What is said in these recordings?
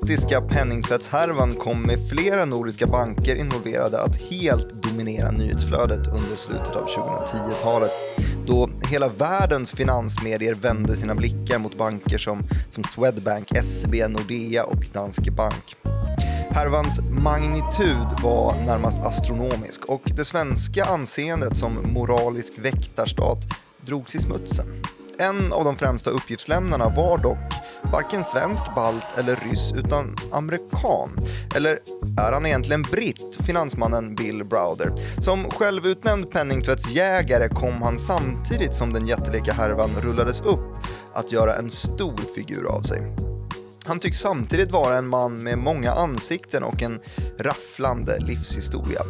baltiska penningtvättshärvan kom med flera nordiska banker involverade att helt dominera nyhetsflödet under slutet av 2010-talet då hela världens finansmedier vände sina blickar mot banker som, som Swedbank, SEB, Nordea och Danske Bank. Härvans magnitud var närmast astronomisk och det svenska anseendet som moralisk väktarstat drogs i smutsen. En av de främsta uppgiftslämnarna var dock varken svensk, balt eller ryss utan amerikan. Eller är han egentligen britt, finansmannen Bill Browder? Som självutnämnd penningtvättsjägare kom han samtidigt som den jättelika härvan rullades upp att göra en stor figur av sig. Han tycks samtidigt vara en man med många ansikten och en rafflande livshistoria.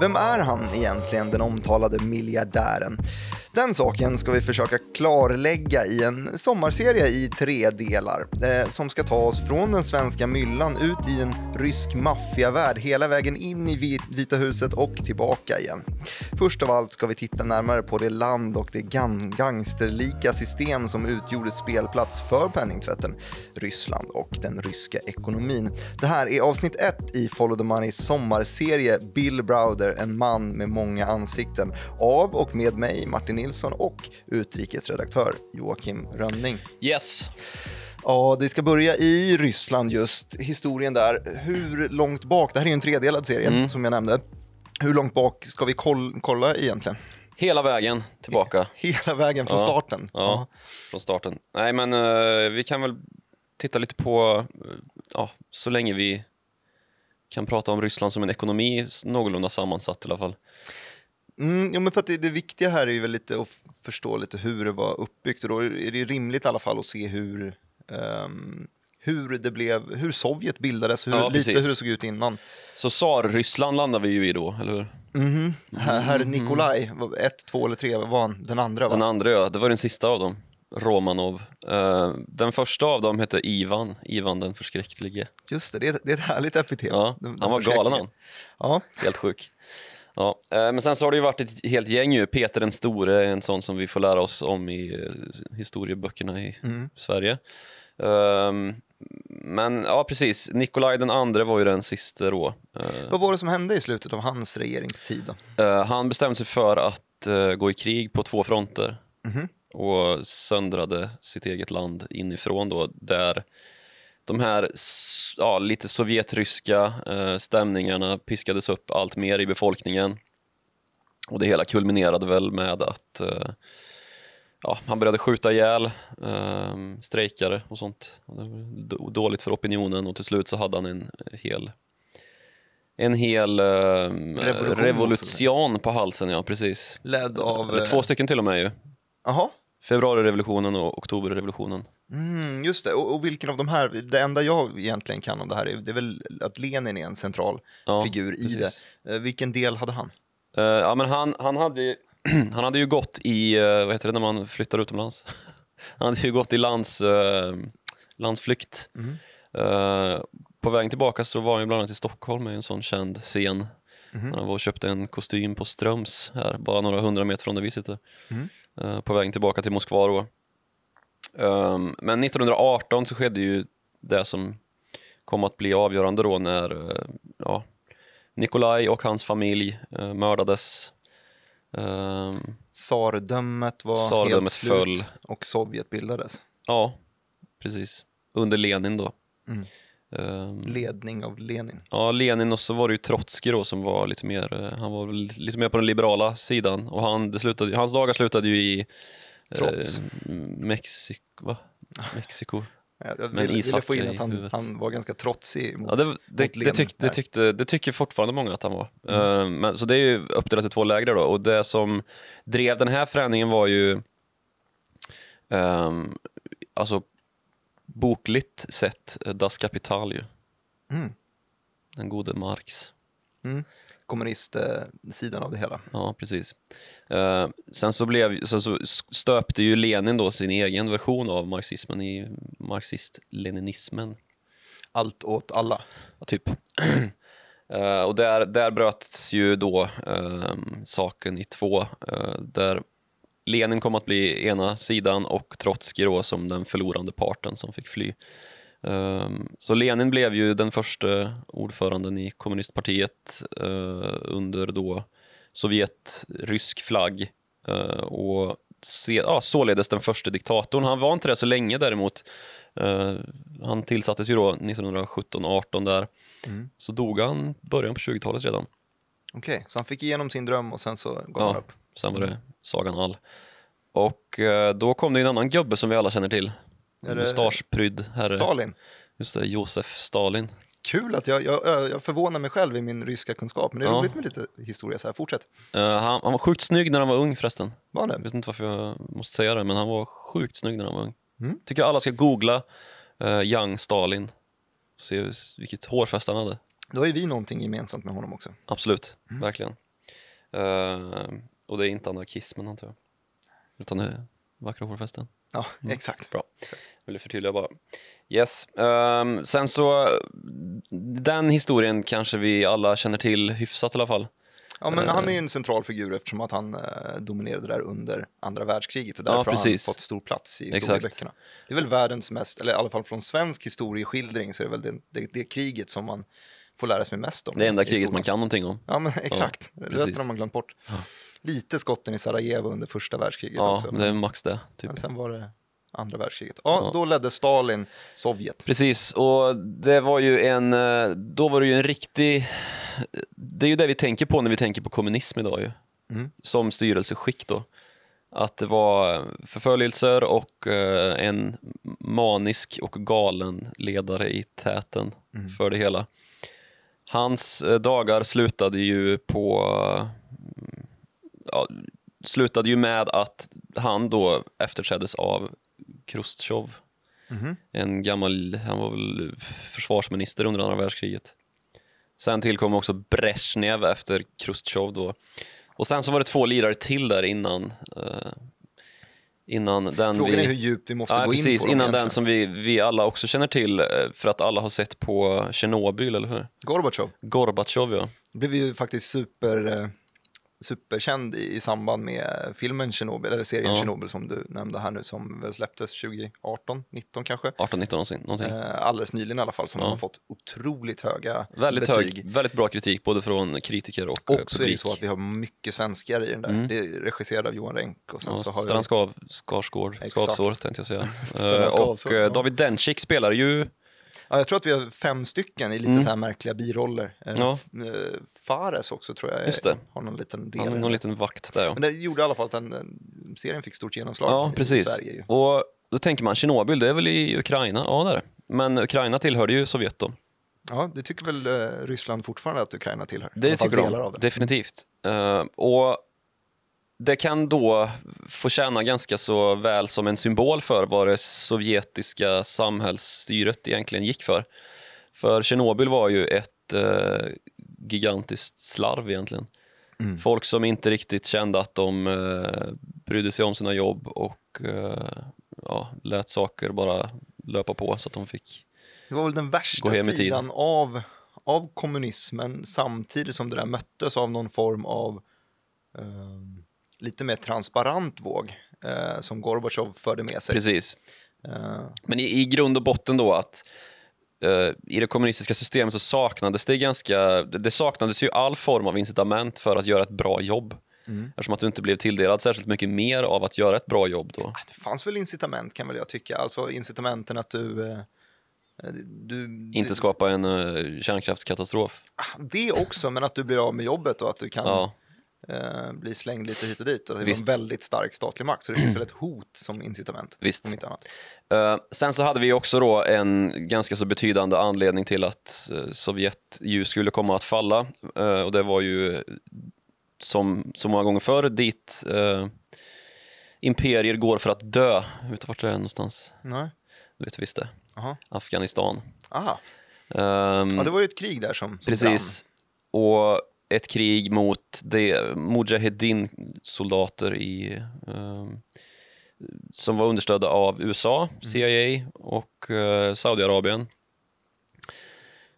Vem är han egentligen, den omtalade miljardären? Den saken ska vi försöka klarlägga i en sommarserie i tre delar eh, som ska ta oss från den svenska myllan ut i en rysk maffiavärld hela vägen in i Vita huset och tillbaka igen. Först av allt ska vi titta närmare på det land och det gangsterlika system som utgjorde spelplats för penningtvätten, Ryssland och den ryska ekonomin. Det här är avsnitt ett i Follow the Moneys sommarserie Bill Browder, en man med många ansikten, av och med mig, Martin Nilsson och utrikesredaktör Joakim Rönning. Yes. Ja, det ska börja i Ryssland just, historien där. Hur långt bak, det här är ju en tredelad serie mm. som jag nämnde. Hur långt bak ska vi koll, kolla egentligen? Hela vägen tillbaka. Hela vägen från ja, starten? Ja, ja, från starten. Nej, men uh, vi kan väl titta lite på, uh, ja, så länge vi kan prata om Ryssland som en ekonomi någorlunda sammansatt i alla fall. Mm, ja, men för det, det, viktiga här är ju väl lite att förstå lite hur det var uppbyggt och då är det rimligt i alla fall att se hur um, hur det blev, hur Sovjet bildades, hur, ja, lite hur det såg ut innan. Så Tsar-Ryssland landar vi ju i då, eller hur? Mm -hmm. Herr mm. Nikolaj, ett, två eller tre var han? Den andra va? Den andra ja, det var den sista av dem. Romanov. Uh, den första av dem hette Ivan, Ivan den förskräcklige. Just det, det är, det är ett härligt epitet. Ja, han var galen han. Ja. Helt sjuk. Ja, uh, men sen så har det ju varit ett helt gäng ju. Peter den store är en sån som vi får lära oss om i uh, historieböckerna i mm. Sverige. Um, men ja, precis. Nikolaj den andre var ju den sista då. Uh, Vad var det som hände i slutet av hans regeringstid? Uh, han bestämde sig för att uh, gå i krig på två fronter mm och söndrade sitt eget land inifrån då, där de här ja, lite sovjetryska stämningarna piskades upp allt mer i befolkningen. Och det hela kulminerade väl med att ja, han började skjuta ihjäl eh, strejkare och sånt. Dåligt för opinionen och till slut så hade han en hel en hel eh, revolution, revolution på halsen, ja precis. Ledd av... Eller två stycken till och med ju. Jaha. Februarirevolutionen och oktoberrevolutionen. Mm, just det, och, och, vilken av de här, det enda jag egentligen kan om det här är, det är väl att Lenin är en central ja, figur i precis. det. Eh, vilken del hade han? Uh, ja men han, han hade han hade ju gått i, eh, vad heter det när man flyttar utomlands? Han hade ju gått i lands, uh, landsflykt. Mm. Uh, på vägen tillbaka så var han ju bland annat i Stockholm med en sån känd scen. Mm. Han var och köpte en kostym på Ströms här, bara några hundra meter från där vi sitter. Mm. Uh, på vägen tillbaka till Moskva då. Um, men 1918 så skedde ju det som kom att bli avgörande då när uh, ja, Nikolaj och hans familj mördades Um, Tsardömet var Tsardömet helt slut föll. och Sovjet bildades. Ja, precis. Under Lenin då. Mm. Um, Ledning av Lenin. Ja, Lenin och så var det ju Trotskij då som var lite mer, eh, han var lite mer på den liberala sidan och han, det slutade, hans dagar slutade ju i Trots. Eh, Mexiko, va? Mexiko. Jag men ville, ville få in att han, han, var ganska trotsig mot, ja, det, det, mot det, tyck, det, tyckte, det tycker fortfarande många att han var. Mm. Uh, men, så det är ju uppdelat i två läger då och det som drev den här förändringen var ju um, alltså bokligt sett Das Kapital ju. Mm. Den gode Marx. Mm kommunistsidan av det hela. Ja, precis. Uh, sen så, blev, så, så stöpte ju Lenin då sin egen version av marxismen i marxist-leninismen. Allt åt alla? Ja, typ. uh, och där, där bröts ju då uh, saken i två, där Lenin kom att bli ena sidan och Trotskij då som den förlorande parten som fick fly. Ehm, Så Lenin blev ju den första ordföranden i kommunistpartiet eh, under då Sovjet-rysk flagg eh, och se, ja, således den första diktatorn. Han var inte det så länge däremot. Eh, Han tillsattes ju då 1917-18 där. Så dog han början på 20-talet redan. Okej, så han fick igenom sin dröm och sen så gav han Ja, upp. Sen var det sagan all. Och eh, då kom det en annan gubbe som vi alla känner till. Det- Mustaschprydd herre. Stalin. Just det, Josef Stalin. Kul att jag, jag, jag förvånar mig själv i min ryska kunskap, men det är Ja. roligt med lite historia så här. Fortsätt. Eh, han, han var sjukt snygg när han var ung förresten. Var Jag det? vet inte varför jag måste säga det, men han var sjukt snygg när han var ung. Mm. Tycker alla ska googla uh, Young Stalin. Se vilket hårfäste han hade. Då har ju vi någonting gemensamt med honom också. Absolut, Mm. verkligen. Eh, och det är inte anarkismen antar jag. Utan det är vackra hårfästen. Ja, exakt. Bra. Vill förtydliga bara. Yes. Ehm, sen så, den historien kanske vi alla känner till hyfsat i alla fall. Ja, men Eh. han är ju en central figur eftersom att han eh, dominerade där under andra världskriget och Ja, därför har han fått stor plats i Exakt. historieböckerna. Det är väl världens mest, eller i alla fall från svensk historieskildring så är det väl det, det, det kriget som man får lära sig mest om. Det enda kriget man kan någonting om. Ja, men exakt. precis. Resten har man glömt bort. Lite skotten i Sarajevo under första världskriget Ja, också. men det är max det. Typ. Men sen var det andra världskriget. Ja, då ledde Stalin Sovjet. Precis, och det var ju en, eh, då var det ju en riktig, det är ju det vi tänker på när vi tänker på kommunism idag ju. Mm. Som styrelseskick då. Att det var förföljelser och eh, en manisk och galen ledare i täten Mm. för det hela. Hans eh, dagar slutade ju på ja, slutade ju med att han då efterträddes av Chrustjov. Mhm. En gammal, han var väl försvarsminister under andra världskriget. Sen tillkom också Brezhnev efter Chrustjov då. Och sen så var det två lirare till där innan. eh, innan den Frågan vi... är hur djupt vi måste Ja, gå in precis, på dem innan egentligen. den som vi, vi alla också känner till eh, för att alla har sett på Tjernobyl, eller hur? Gorbatjov Gorbatjov, ja. blev ju faktiskt super, eh, superkänd i, i samband med filmen Chernobyl, eller serien Ja. Chernobyl som du nämnde här nu, som väl släpptes 2018, 19 kanske. 18, 19 någonsin, någonting. Eh, alldeles nyligen i alla fall, som Ja. har fått otroligt höga väldigt, betyg. hög, väldigt bra kritik både från kritiker och, eh, Och så är det publik. så att vi har mycket svenskar i den där. Mm. Det är regisserad av Johan Renck och sen Ja, så har Stellan. Skav, Skarsgård. Skavsår tänkte jag säga. Eh, Skarsgård, och David Dencik spelar ju, Ja, jag tror att vi har fem stycken i lite Mm. så här märkliga biroller. Ja. Eh, Fares också tror jag Just det. har någon liten del. han någon där. liten vakt där ja. Men det gjorde i alla fall att den, den serien fick stort genomslag Ja, i precis. Sverige. Ju. Och då tänker man, Tjernobyl, det är väl i Ukraina? Ja, det är det. Men Ukraina tillhörde ju Sovjet då. Ja, det tycker väl eh, Ryssland fortfarande att Ukraina tillhör? Det tycker de, av det. definitivt. Eh, och det kan då få tjäna ganska så väl som en symbol för vad det sovjetiska samhällsstyret egentligen gick för. För Tjernobyl var ju ett eh, gigantiskt slarv egentligen. Mm. Folk som inte riktigt kände att de eh, brydde sig om sina jobb och eh, ja, lät saker bara löpa på så att de fick Det var väl den värsta sidan av, av kommunismen samtidigt som det där möttes av någon form av ehm, lite mer transparent våg eh, som Gorbatjov förde med sig. Precis. Eh, Men i, i grund och botten då att eh, i det kommunistiska systemet så saknades det ganska, det saknades ju all form av incitament för att göra ett bra jobb. Mm. Eftersom att du inte blev tilldelad särskilt mycket mer av att göra ett bra jobb då. det fanns väl incitament kan väl jag tycka, alltså incitamenten att du, eh, du Inte skapa en uh, kärnkraftskatastrof. det också, men att du blir av med jobbet och att du kan Ja, eh, bli slängd lite hit och dit. Och det var Visst. en väldigt stark statlig makt, så det finns väl ett hot som incitament. Visst. Om inte annat. Eh, sen så hade vi också då en ganska så betydande anledning till att uh, Sovjet ju skulle komma att falla. Eh, och det var ju som så många gånger förr dit imperier går för att dö. Vet du vart det är någonstans? Nej. Du vet visst det. Aha. Afghanistan. Aha. Ehm, Ja, det var ju ett krig där som, som precis. Och ett krig mot Mujahedin-soldater i ehm, som var understödda av USA, CIA och eh, Saudiarabien.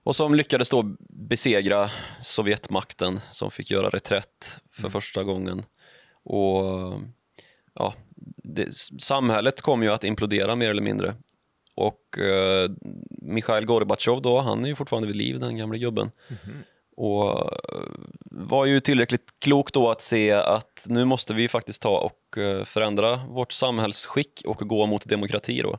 Och som lyckades då besegra Sovjetmakten som fick göra reträtt för första gången. Och ja, det, samhället kom ju att implodera mer eller mindre. Och eh, Mikhail Gorbatjov då, han är ju fortfarande vid liv, den gamla gubben. Och eh, var ju tillräckligt klok då att se att nu måste vi faktiskt ta och eh, förändra vårt samhällsskick och gå mot demokrati då.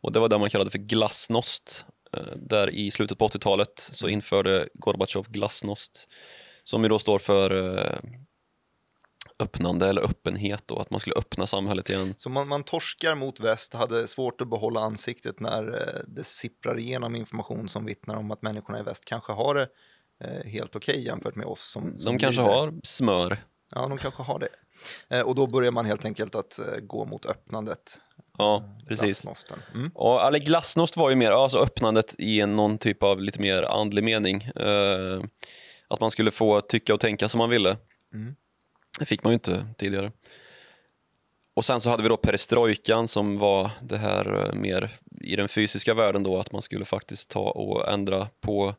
Och det var det man kallade för glasnost. Eh, där i slutet på 80-talet så införde Gorbatjov glasnost som ju då står för öppnande eller öppenhet då, att man skulle öppna samhället igen. Så man, man torskar mot väst, hade svårt att behålla ansiktet när det sipprar igenom information som vittnar om att människorna i väst kanske har det helt okej jämfört med oss som, som De kanske lider. har smör. Ja, de kanske har det. Eh, och då börjar man helt enkelt att eh, gå mot öppnandet. Ja, precis. Mm. Och, eller glasnost var ju mer alltså öppnandet i någon typ av lite mer andlig mening. Eh, att man skulle få tycka och tänka som man ville. Mm. Det fick man ju inte tidigare. Och sen så hade vi då perestrojkan som var det här eh, mer i den fysiska världen då, att man skulle faktiskt ta och ändra på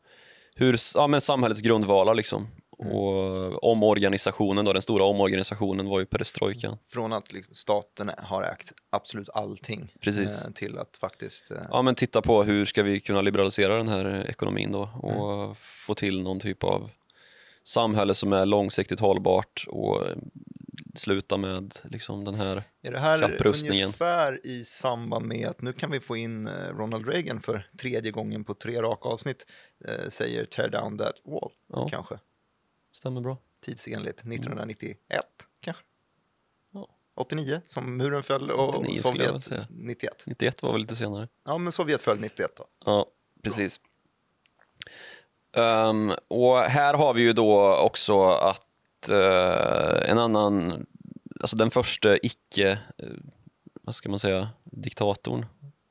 hur, ja, men samhällets grundvalar liksom. Och omorganisationen då, den stora omorganisationen var ju perestrojkan. Från att liksom staten har ägt absolut allting Precis. eh, till att faktiskt... Eh, Ja, men titta på hur ska vi kunna liberalisera den här ekonomin då och få till någon typ av samhälle som är långsiktigt hållbart och eh, sluta med liksom den här Är det här kapprustningen. ungefär i samband med att nu kan vi få in eh, Ronald Reagan för tredje gången på tre raka avsnitt, eh, säger tear down that wall, Ja. kanske. Stämmer bra. Tidsenligt, 1991 kanske. Ja. 89 som muren föll och 89 skulle jag väl Sovjet säga. 91. 91 var väl lite senare. Ja, men Sovjet föll 91 då. Ja, precis. Ehm, och här har vi ju då också att eh, en annan, alltså den första icke, eh, vad ska man säga, diktatorn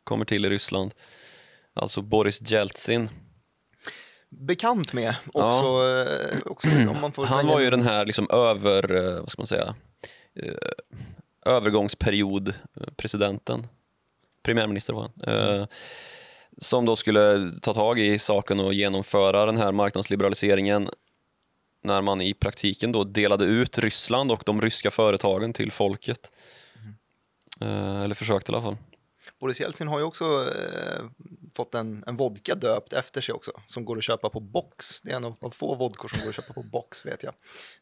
kommer till i Ryssland. Alltså Boris Jeltsin. Bekant med också, eh, också om man får Han säga var ju den här liksom över, vad ska man säga, eh, övergångsperiod eh, presidenten, premiärminister var han, eh, som då skulle ta tag i saken och genomföra den här marknadsliberaliseringen när man i praktiken då delade ut Ryssland och de ryska företagen till folket. Eh, eller försökte i alla fall. Boris Jeltsin har ju också eh, fått en, en vodka döpt efter sig också, som går att köpa på box. Det är en av, av få vodkor som går att köpa på box, vet jag.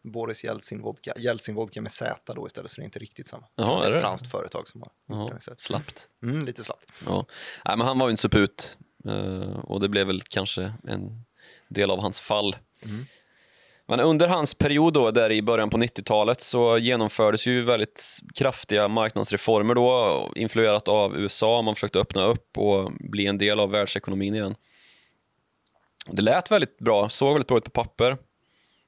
Boris Jeltsin vodka, Jeltsin vodka med Z då istället, så det är inte riktigt samma. Jaha, är det är ett franskt företag som har Jaha, slappt. Mm, lite slappt. Ja. Nej, men han var ju en suput eh, och det blev väl kanske en del av hans fall. Men under hans period då, där i början på 90-talet så genomfördes ju väldigt kraftiga marknadsreformer då, influerat av USA. Man försökte öppna upp och bli en del av världsekonomin igen. Det lät väldigt bra, såg väldigt bra ut på papper.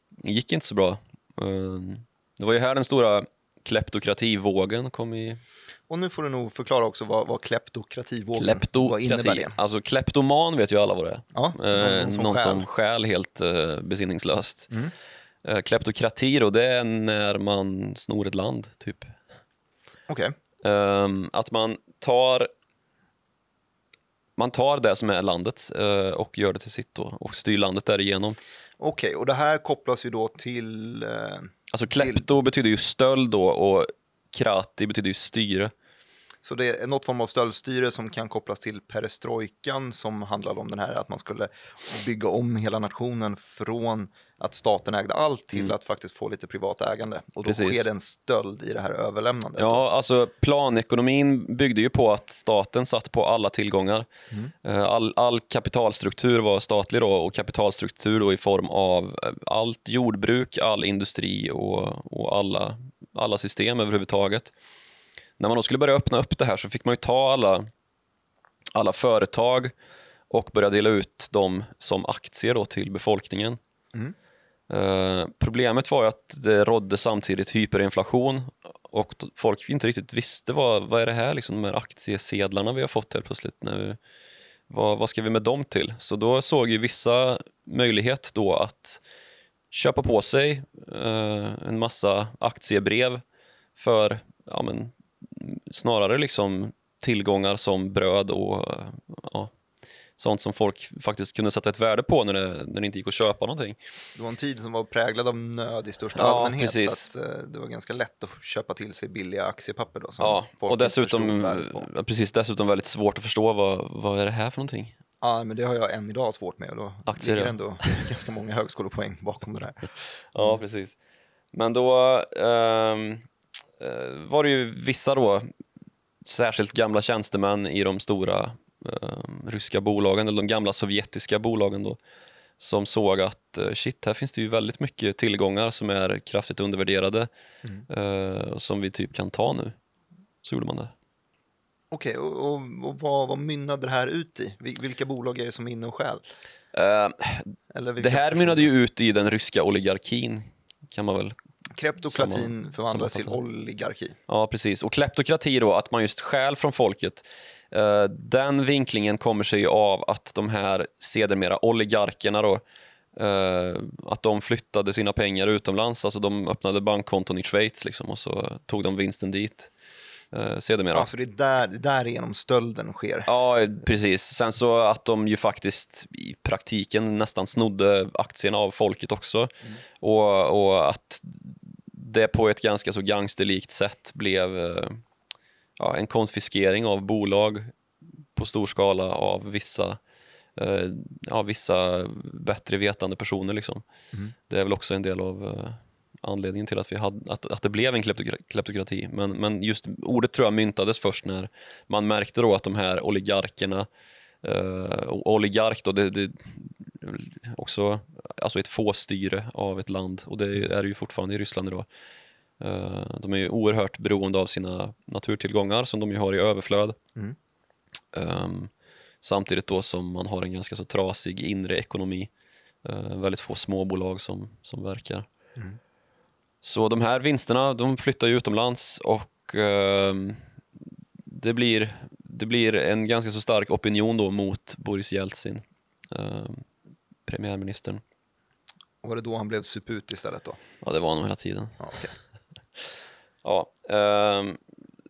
Det gick inte så bra. Ehm, det var ju här den stora kleptokrativågen kom i Och nu får du nog förklara också vad, vad kleptokrativågen, vad innebär Kleptokrati. det? Alltså kleptoman vet ju alla vad det är. Ja, Eh, någon som någon som stjäl helt eh, besinningslöst. Mm. Eh, kleptokrati då, det är när man snor ett land, typ. Okej, Ehm, att man tar man tar det som är landets eh, och gör det till sitt då, och styr landet därigenom. Okej, och det här kopplas ju då till... Alltså klepto betyder ju stöld då och krati betyder ju styre. Så det är något form av stöldstyre som kan kopplas till perestrojkan som handlade om den här att man skulle bygga om hela nationen från att staten ägde allt till att faktiskt få lite privat ägande. Och då Mm. Precis. sker det en stöld i det här överlämnandet. Ja, alltså planekonomin byggde ju på att staten satt på alla tillgångar. Eh, All, all kapitalstruktur var statlig då och kapitalstruktur då i form av eh, allt jordbruk, all industri och, och alla, alla system överhuvudtaget. När man då skulle börja öppna upp det här så fick man ju ta alla, alla företag och börja dela ut dem som aktier då till befolkningen. Eh, problemet var att det rådde samtidigt hyperinflation och folk inte riktigt visste vad, vad är det här, liksom, de här aktiesedlarna vi har fått helt plötsligt. När vi, vad, vad ska vi med dem till? Så då såg ju vissa möjlighet då att köpa på sig eh, en massa aktiebrev för ja, men, snarare liksom tillgångar som bröd och ja, sånt som folk faktiskt kunde sätta ett värde på när det, när det inte gick att köpa någonting. Det var en tid som var präglad av nöd i största Ja, allmänhet precis. så att eh, det var ganska lätt att köpa till sig billiga aktiepapper då som Ja, folk och dessutom, ja, precis, dessutom väldigt svårt att förstå vad, vad är det här för någonting. Ja, men det har jag än idag svårt med och då Aktier, ligger ändå ganska många högskolepoäng bakom det där. Ja, precis. Men då ehm, eh, var det ju vissa då, särskilt gamla tjänstemän i de stora ehm, ryska bolagen, eller de gamla sovjetiska bolagen då, som såg att eh, shit, här finns det ju väldigt mycket tillgångar som är kraftigt undervärderade eh, som vi typ kan ta nu. Så gjorde man det. Okej, och, och, och vad, vad mynnade det här ut i? Vil- Vilka bolag är det som är inne och stjäl? Eh, vilka det här mynnade ju ut i den ryska oligarkin, kan man väl Kleptokratin Samma- förvandlas till oligarki. Ja, precis. Och kleptokrati då, att man just stjäl från folket. Eh, den vinklingen kommer sig av att de här sedermera oligarkerna då, eh, att de flyttade sina pengar utomlands, alltså de öppnade bankkonton i Schweiz liksom, och så tog de vinsten dit eh, sedermera. Alltså det är där, därigenom stölden sker. Ja, precis. Sen så att de ju faktiskt i praktiken nästan snodde aktierna av folket också. Och, och att det på ett ganska så gangsterlikt sätt blev eh, ja, en konfiskering av bolag på stor skala av vissa, eh, ja, vissa bättre vetande personer. Liksom. Det är väl också en del av eh, anledningen till att, vi hade, att, att det blev en kleptokra- kleptokrati. Men, men just ordet tror jag myntades först när man märkte då att de här oligarkerna, och oligark då, det, det också alltså ett fåstyre av ett land och det är det ju fortfarande i Ryssland idag. Eh, de är ju oerhört beroende av sina naturtillgångar som de ju har i överflöd. Mm. Ehm, samtidigt då som man har en ganska så trasig inre ekonomi. Eh, väldigt få småbolag som, som verkar. Mm. Så de här vinsterna de flyttar ju utomlands och ehm, det, blir, det blir en ganska så stark opinion då mot Boris Jeltsin, ehm, premiärministern. Och var det då han blev suput istället då? Ja, det var han nog hela tiden. Ja, okej. Ja, ehm,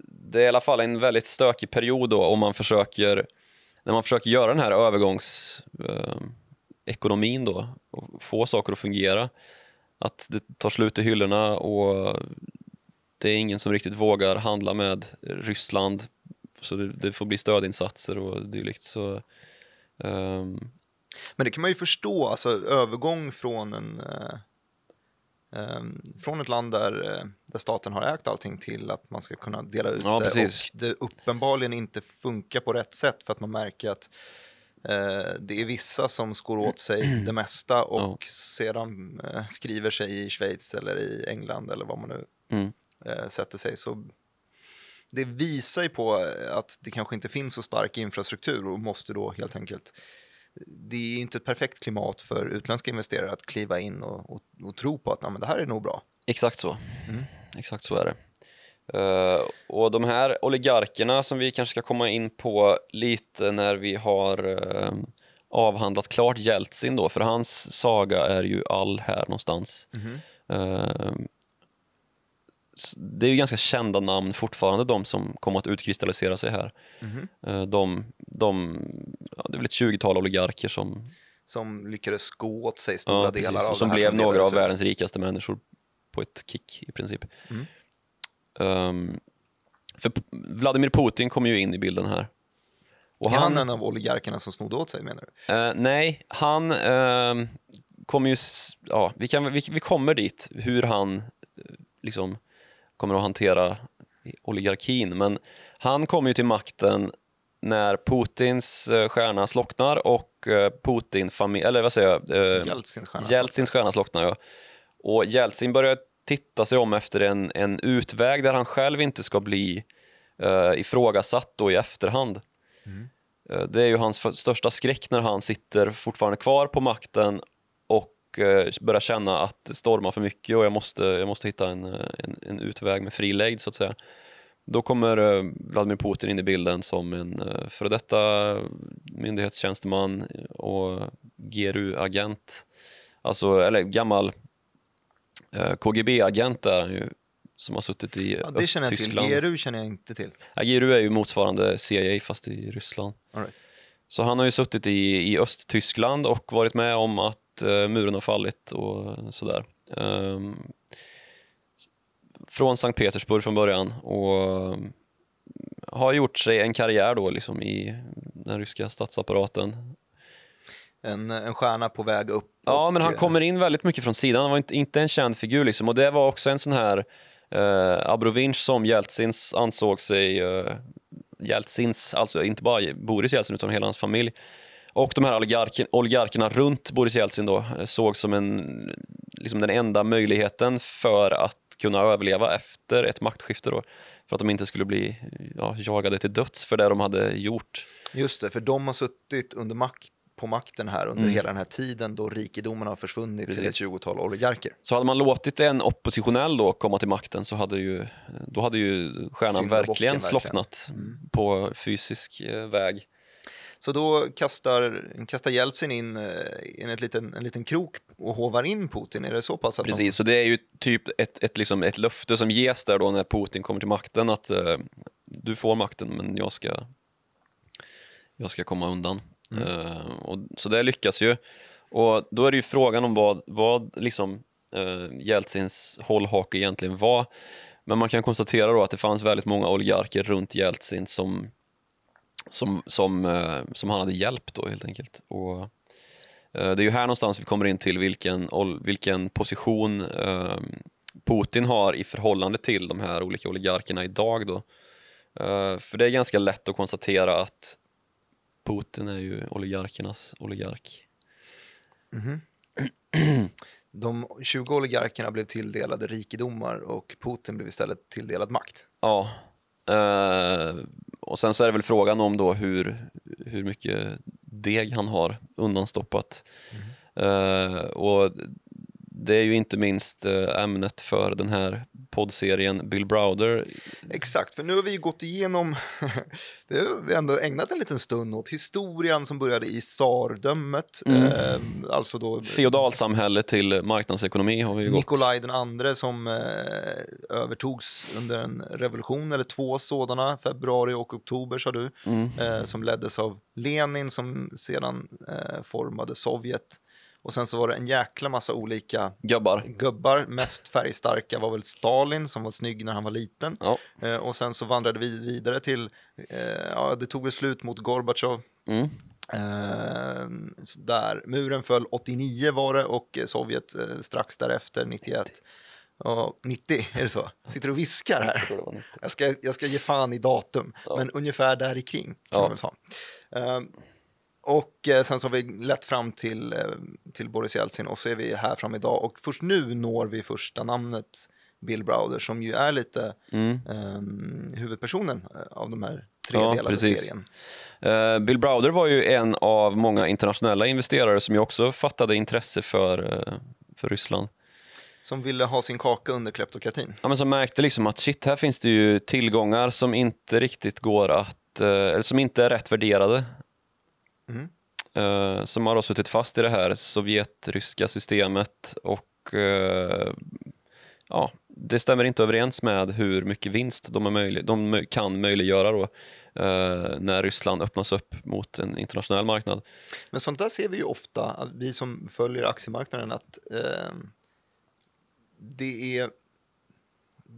det är i alla fall en väldigt stökig period då om man försöker, när man försöker göra den här övergångsekonomin ekonomin då och få saker att fungera. Att det tar slut i hyllorna och det är ingen som riktigt vågar handla med Ryssland så det, det får bli stödinsatser och dylikt. Så, ehm, Men det kan man ju förstå, alltså övergång från en ehm, från ett land där, eh, där staten har ägt allting till att man ska kunna dela ut Ja, det precis. och det uppenbarligen inte funkar på rätt sätt för att man märker att eh, det är vissa som skor åt sig det mesta och Ja. sedan eh, skriver sig i Schweiz eller i England eller vad man nu mm, eh, sätter sig. Så det visar ju på att det kanske inte finns så stark infrastruktur och måste då helt enkelt det är inte ett perfekt klimat för utländska investerare att kliva in och, och, och tro på att "Ja, men det här är nog bra. Exakt så. Exakt så är det. Eh, och de här oligarkerna som vi kanske ska komma in på lite när vi har eh, avhandlat klart Jeltsin då, för hans saga är ju all här någonstans. Eh, s- det är ju ganska kända namn fortfarande, de som kommer att utkristallisera sig här. Eh, de, de, ja, det är väl ett 20-tal oligarker som, Som lyckades sko åt sig stora ja, delar av och som det här blev några delades av världens rikaste människor på ett kick i princip. Mm. Ehm, för Vladimir Putin kommer ju in i bilden här. Och Är han han, en av oligarkerna som snodde åt sig menar du? eh, nej, han ehm, kommer ju, ja, vi, kan, vi, vi kommer dit, hur han eh, liksom kommer att hantera oligarkin, men han kommer ju till makten när Putins eh, stjärna slocknar och eh, Putin familj, eller vad säger jag? Eh, Jeltsins stjärna. Jeltsins stjärna slocknar ja. Och Jeltsin börjar titta sig om efter en, en utväg där han själv inte ska bli uh, ifrågasatt då i efterhand. Eh, det är ju hans största skräck när han sitter fortfarande kvar på makten eh, börjar känna att det stormar för mycket och jag måste, jag måste hitta en, eh, en, en utväg med fri lejd så att säga. Då kommer eh, Vladimir Putin in i bilden som en före detta myndighetstjänsteman och GRU-agent. Alltså, eller gammal eh, KGB-agent är han ju, som har suttit i Ja, det känner jag till. GRU känner jag inte till. Ja, GRU är ju motsvarande CIA fast i Ryssland. All right. Så han har ju suttit i, i Östtyskland och varit med om att eh, muren har fallit och sådär. Um, från Sankt Petersburg från början och har gjort sig en karriär då liksom i den ryska statsapparaten. En, en stjärna på väg upp. Ja, men han kommer in väldigt mycket från sidan. Han var inte, inte en känd figur liksom. och det var också en sån här eh, Abrovinch som Jeltsins ansåg sig eh, Jeltsins, alltså inte bara Boris Jeltsin utan hela hans familj och de här oligarker, oligarkerna runt Boris Jeltsin då eh, såg som en, liksom den enda möjligheten för att kunna överleva efter ett maktskifte då, för att de inte skulle bli ja, jagade till döds för det de hade gjort. Just det, för de har suttit under makt på makten här under mm. hela den här tiden då rikedomarna har försvunnit Precis. till ett tjugotal oligarker. Så hade man låtit en oppositionell då komma till makten så hade ju, då hade ju stjärnan verkligen slocknat mm. på fysisk eh, väg. Så då kastar, kastar Jeltsin in eh, en, ett liten, en liten krok och hovar in Putin. Är det så pass? Att Precis, man... så det är ju typ ett, ett, liksom ett löfte som ges där då när Putin kommer till makten att uh, du får makten men jag ska, jag ska komma undan. Mm. Uh, och, så det lyckas ju. Och då är det ju frågan om vad, vad liksom, uh, Jeltsins hållhake egentligen var. Men man kan konstatera då att det fanns väldigt många oligarker runt Jeltsin som som, som, eh, som han hade hjälpt då helt enkelt. Och, eh, det är ju här någonstans vi kommer in till vilken, vilken position eh, Putin har i förhållande till de här olika oligarkerna idag då. För det är ganska lätt att konstatera att Putin är ju oligarkernas oligark. Mm -hmm. De 20 oligarkerna blev tilldelade rikedomar och Putin blev istället tilldelad makt. Ja, och sen så är det väl frågan om då hur, hur mycket deg han har undanstoppat. Mm. Uh, och det är ju inte minst uh, ämnet för den här poddserien Bill Browder. Exakt, för nu har vi gått igenom, det har vi ändå ägnat en liten stund åt, historien som började i tsardömet, mm. eh, alltså då feodalsamhälle till marknadsekonomi har vi ju Nikolaj den andre som eh, övertogs under en revolution, eller två sådana, februari och oktober sa du, mm. eh, som leddes av Lenin som sedan eh, formade Sovjet. Och sen så var det en jäkla massa olika gubbar. gubbar. Mest färgstarka var väl Stalin som var snygg när han var liten. Ja. Eh, och sen så vandrade vi vidare till, eh, ja det tog väl slut mot Gorbatjov. Mm. Eh, där muren föll 89 var det och Sovjet eh, strax därefter 91. Och 90, är det så? Sitter du och viskar här? Jag ska, jag ska ge fan i datum, ja. men ungefär där i kring kan ja. man väl säga. Uh, och eh, sen så har vi lett fram till, eh, till Boris Jeltsin och så är vi här fram idag och först nu når vi första namnet Bill Browder som ju är lite mm. huvudpersonen eh, av de här tre ja, precis. serien. Uh, Bill Browder var ju en av många internationella investerare som ju också fattade intresse för, uh, för Ryssland. Som ville ha sin kaka under kleptokratin. Ja, men som märkte liksom att shit, här finns det ju tillgångar som inte riktigt går att, uh, eller som inte är rätt värderade. Mm. Uh, som har då suttit fast i det här sovjetryska systemet och uh, ja, det stämmer inte överens med hur mycket vinst de, är möjlig, de kan möjliggöra då, uh, när Ryssland öppnas upp mot en internationell marknad. Men sånt där ser vi ju ofta, vi som följer aktiemarknaden, att det är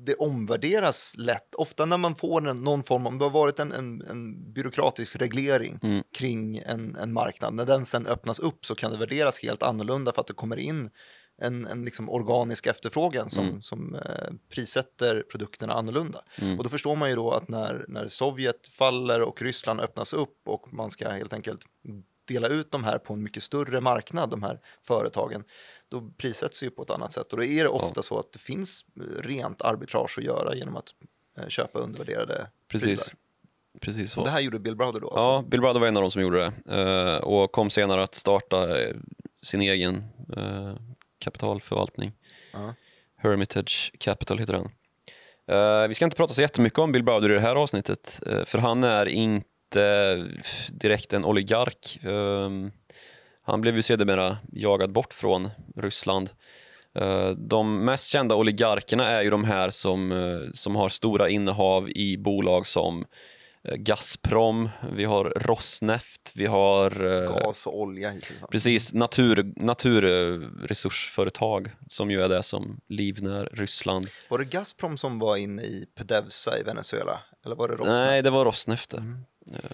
det omvärderas lätt. Ofta när man får en, någon form, om det har varit en, en, en byråkratisk reglering mm. kring en, en marknad, när den sen öppnas upp så kan det värderas helt annorlunda för att det kommer in en, en liksom organisk efterfrågan som, mm. som eh, prissätter produkterna annorlunda. Mm. Och då förstår man ju då att när, när Sovjet faller och Ryssland öppnas upp och man ska helt enkelt dela ut de här på en mycket större marknad, de här företagen, då prissätts ju på ett annat sätt. Och då är det ofta ja. så att det finns rent arbitrage att göra genom att eh, köpa undervärderade Precis. Precis så. Och det här gjorde Bill Brother då? Alltså. Ja, Bill Brother var en av dem som gjorde det uh, och kom senare att starta sin egen kapitalförvaltning. -huh. Hermitage Capital heter den. vi ska inte prata så jättemycket om Bill Browder i det här avsnittet, för han är inte direkt en oligark. Um, han blev ju sedermera jagad bort från Ryssland. Eh, de mest kända oligarkerna är ju de här som, eh, som har stora innehav i bolag som eh, Gazprom, vi har Rosneft, vi har eh, Gas och olja hittills. precis natur, naturresursföretag som ju är det som livnär Ryssland. Var det Gazprom som var inne i Pedevsa i Venezuela? Eller var det Rosneft? Nej, det var Rosneft. Mm. Eh,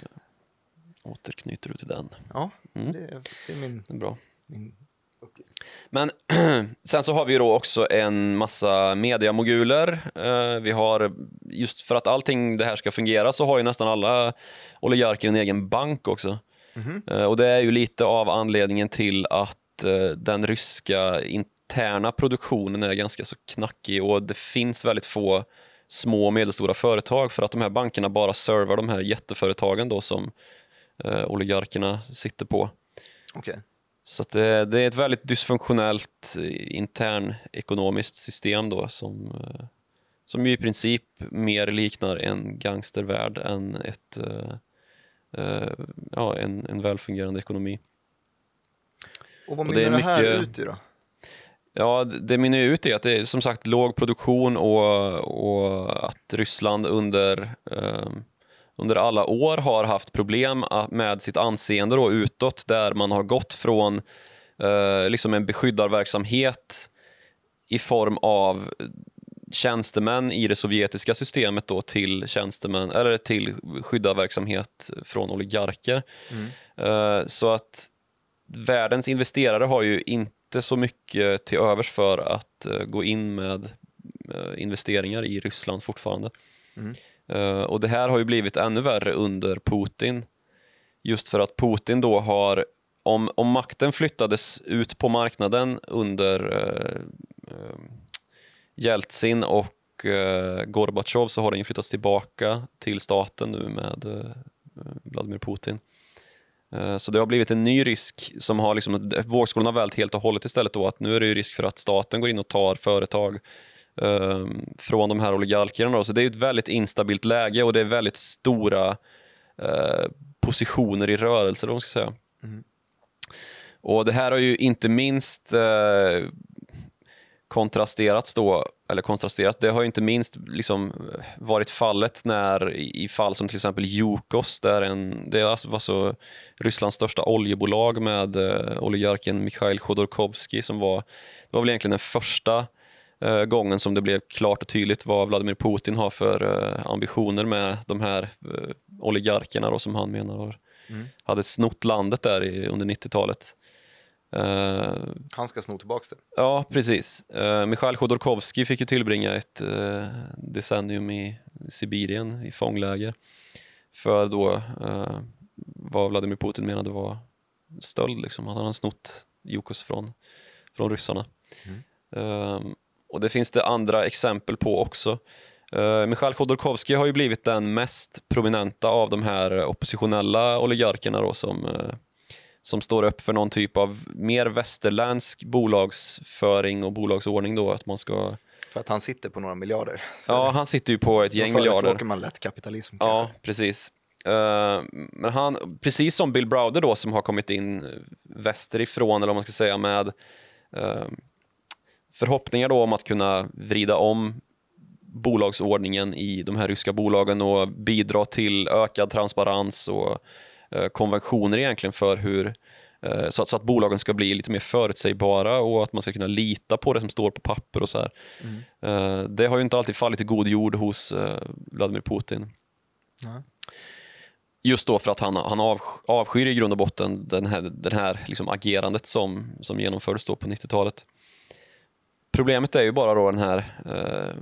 återknyter du till den. Ja, Mm. det, är- det är min, Det är bra. min uppgift. Men sen så har vi ju då också en massa mediamoguler. Eh, vi har, just för att allting det här ska fungera så har ju nästan alla oligarker en egen bank också. Mhm. Eh, och det är ju lite av anledningen till att eh, den ryska interna produktionen är ganska så knackig och det finns väldigt få små och medelstora företag för att de här bankerna bara servar de här jätteföretagen då som eh, oligarkerna sitter på. Okej. Så det, det är ett väldigt dysfunktionellt eh, intern ekonomiskt system då som, eh, som ju i princip mer liknar en gangstervärld än ett, eh, eh, ja, en, en välfungerande ekonomi. Och vad det mynnar är det, här mycket- ut i då? Ja, det mynnar ut i att det är som sagt låg produktion och, och att Ryssland under, eh, under alla år har haft problem med sitt anseende då utåt där man har gått från eh, liksom en beskyddarverksamhet i form av tjänstemän i det sovjetiska systemet då till tjänstemän eller till skyddarverksamhet från oligarker. Mm. Eh, Så att världens investerare har ju inte så mycket till övers för att eh, gå in med eh, investeringar i Ryssland fortfarande. Mm. Eh, och det här har ju blivit ännu värre under Putin. Just för att Putin då har, om, om makten flyttades ut på marknaden under eh, Jeltsin och eh, Gorbatjov så har den flyttats tillbaka till staten nu med eh, Vladimir Putin. Eh, Så det har blivit en ny risk som har liksom, vågskålen har vält helt och hållet istället då att nu är det ju risk för att staten går in och tar företag eh, från de här oligarkerna. Då. Så det är ett väldigt instabilt läge och det är väldigt stora eh, positioner i rörelse då, ska säga. Mm. Och det här har ju inte minst eh, kontrasterats då, eller kontrasterats, det har inte minst liksom varit fallet när i fall som till exempel Yukos, där en, det alltså var så Rysslands största oljebolag med eh, oligarken Mikhail Chodorkovsky som var, det var väl egentligen den första eh, gången som det blev klart och tydligt vad Vladimir Putin har för eh, ambitioner med de här eh, oligarkerna då, som han menar har, Mm. hade snott landet där i, under 90-talet. Eh, Han ska sno tillbaka det. Ja, precis. Uh, Mikhail Chodorkovsky fick ju tillbringa ett eh, decennium i Sibirien i fångläger för då eh, vad Vladimir Putin menade var stöld. Liksom. Han hade snott Yukos från, från ryssarna. Mm. Eh, och det finns det andra exempel på också. Uh, Mikhail Chodorkovsky har ju blivit den mest prominenta av de här oppositionella oligarkerna då, som eh, som står upp för någon typ av mer västerländsk bolagsföring och bolagsordning då att man ska... För att han sitter på några miljarder. Så Ja, han sitter ju på ett då gäng miljarder. man lätt kapitalism Ja, kanske. precis. Eh, men han, precis som Bill Browder då som har kommit in västerifrån eller vad man ska säga med eh, förhoppningar då om att kunna vrida om bolagsordningen i de här ryska bolagen och bidra till ökad transparens och konventioner egentligen för hur eh, så att, så att bolagen ska bli lite mer förutsägbara och att man ska kunna lita på det som står på papper och så här. Mm. Eh, det har ju inte alltid fallit i god jord hos eh, Vladimir Putin. Ja. Just då för att han, han av, avskyr i grund och botten den här, den här liksom agerandet som, som genomfördes då på 90-talet. Problemet är ju bara då den här eh,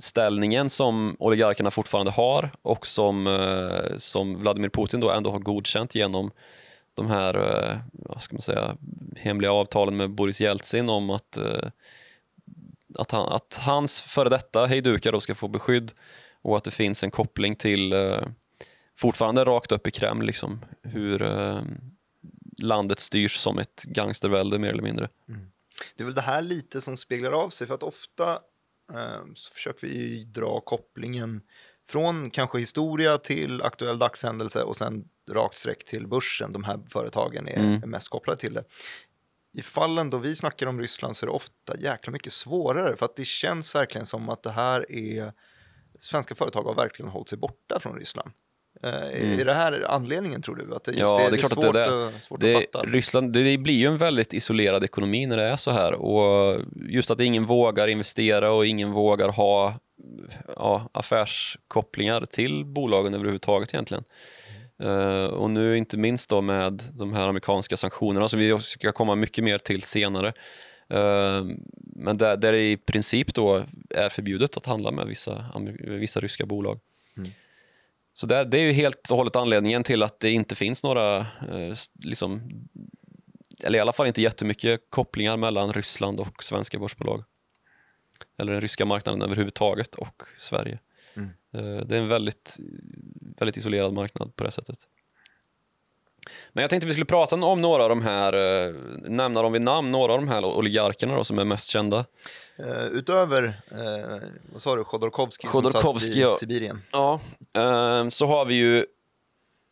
maktställningen som oligarkerna fortfarande har och som, eh, som Vladimir Putin då ändå har godkänt genom de här eh, vad ska man säga, hemliga avtalen med Boris Jeltsin om att, eh, att, han, att hans före detta hejdukar då ska få beskydd och att det finns en koppling till fortfarande rakt upp i Kreml liksom, hur landet styrs som ett gangstervälde mer eller mindre. Mm. Det är väl det här lite som speglar av sig för att ofta så försöker vi dra kopplingen från kanske historia till aktuell dagshändelse och sen rakt streck till börsen. De här företagen är, Mm. mest kopplade till det. I fallen då vi snackar om Ryssland så är det ofta jäkla mycket svårare för att det känns verkligen som att det här är svenska företag har verkligen hållit sig borta från Ryssland. Eh, Mm. Är det här anledningen tror du? Att det, Ja, det, det är att svårt, det är att, svårt Det, att fatta. Ryssland, det blir ju en väldigt isolerad ekonomi när det är så här. Och just att ingen vågar investera och ingen vågar ha ja, affärskopplingar till bolagen överhuvudtaget egentligen. Eh, och nu inte minst då med de här amerikanska sanktionerna som vi ska komma mycket mer till senare. Eh, men där, där det i princip då är förbjudet att handla med vissa, vissa ryska bolag. Så det, det är ju helt och hållet anledningen till att det inte finns några, eh, liksom, eller i alla fall inte jättemycket kopplingar mellan Ryssland och svenska börsbolag. Eller den ryska marknaden överhuvudtaget och Sverige. Eh, Det är en väldigt, väldigt isolerad marknad på det sättet. Men jag tänkte vi skulle prata om några av de här, eh, nämna dem vid namn, några av de här oligarkerna då, som är mest kända. Eh, utöver, eh, vad sa du, Chodorkovskij som satt i ja. Sibirien. Ja, eh, så har vi ju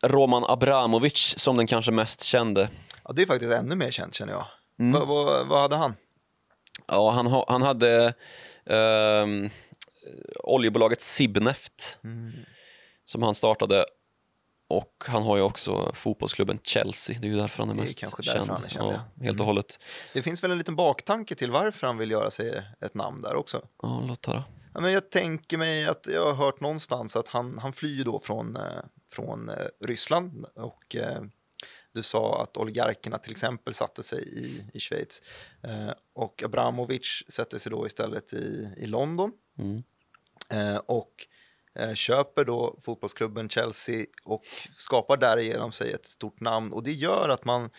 Roman Abramovic som den kanske mest kände. Ja, det är faktiskt ännu mer känt känner jag. Mm. Vad- vad- vad hade han? Ja, han, ha, han hade ehm, oljebolaget Sibneft som han startade och han har ju också fotbollsklubben Chelsea. Det är ju därför han är är mest därför känd. är känd, ja. ja, helt och hållet. Det finns väl en liten baktanke till varför han vill göra sig ett namn där också. Ja, låt höra. Ja, men jag tänker mig att jag har hört någonstans att han, han flyr då från, eh, från eh, Ryssland och eh, du sa att oligarkerna till exempel satte sig i, i Schweiz eh, och Abramovic sätter sig då istället i, i London Mm. eh, och köper då fotbollsklubben Chelsea och skapar därigenom sig ett stort namn och det gör att man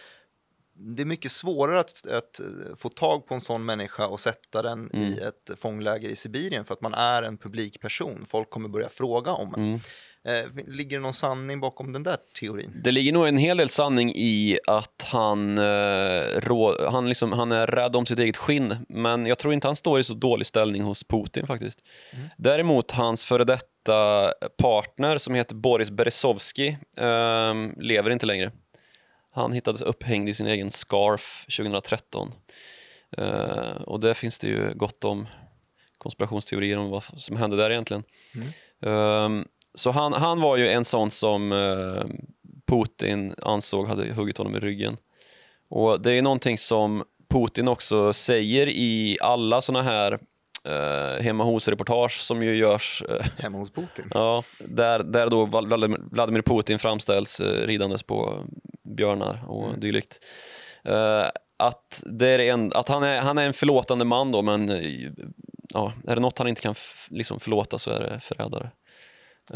det är mycket svårare att, att eh, få tag på en sån människa och sätta den i ett fångläger i Sibirien för att man är en publik person. Folk kommer börja fråga om en. Eh, ligger det någon sanning bakom den där teorin? Det ligger nog en hel del sanning i att han, eh, rå, han, liksom, han är rädd om sitt eget skinn, men jag tror inte han står i så dålig ställning hos Putin faktiskt. Däremot hans före detta partner som heter Boris Berezovsky eh, lever inte längre. Han hittades upphängd i sin egen scarf 2013. Eh, och där finns det ju gott om konspirationsteorier om vad som hände där egentligen. Ehm, så han, han var ju en sån som eh, Putin ansåg hade huggit honom i ryggen. Och det är någonting som Putin också säger i alla såna här eh, hemma hos-reportage som ju görs eh, Hemma hos Putin? Ja, där, där då Vladimir Putin framställs eh, ridandes på björnar och dylikt. Eh, att det är en, att han, är, han är en förlåtande man då, men eh, ja, är det något han inte kan liksom förlåta så är det förrädare.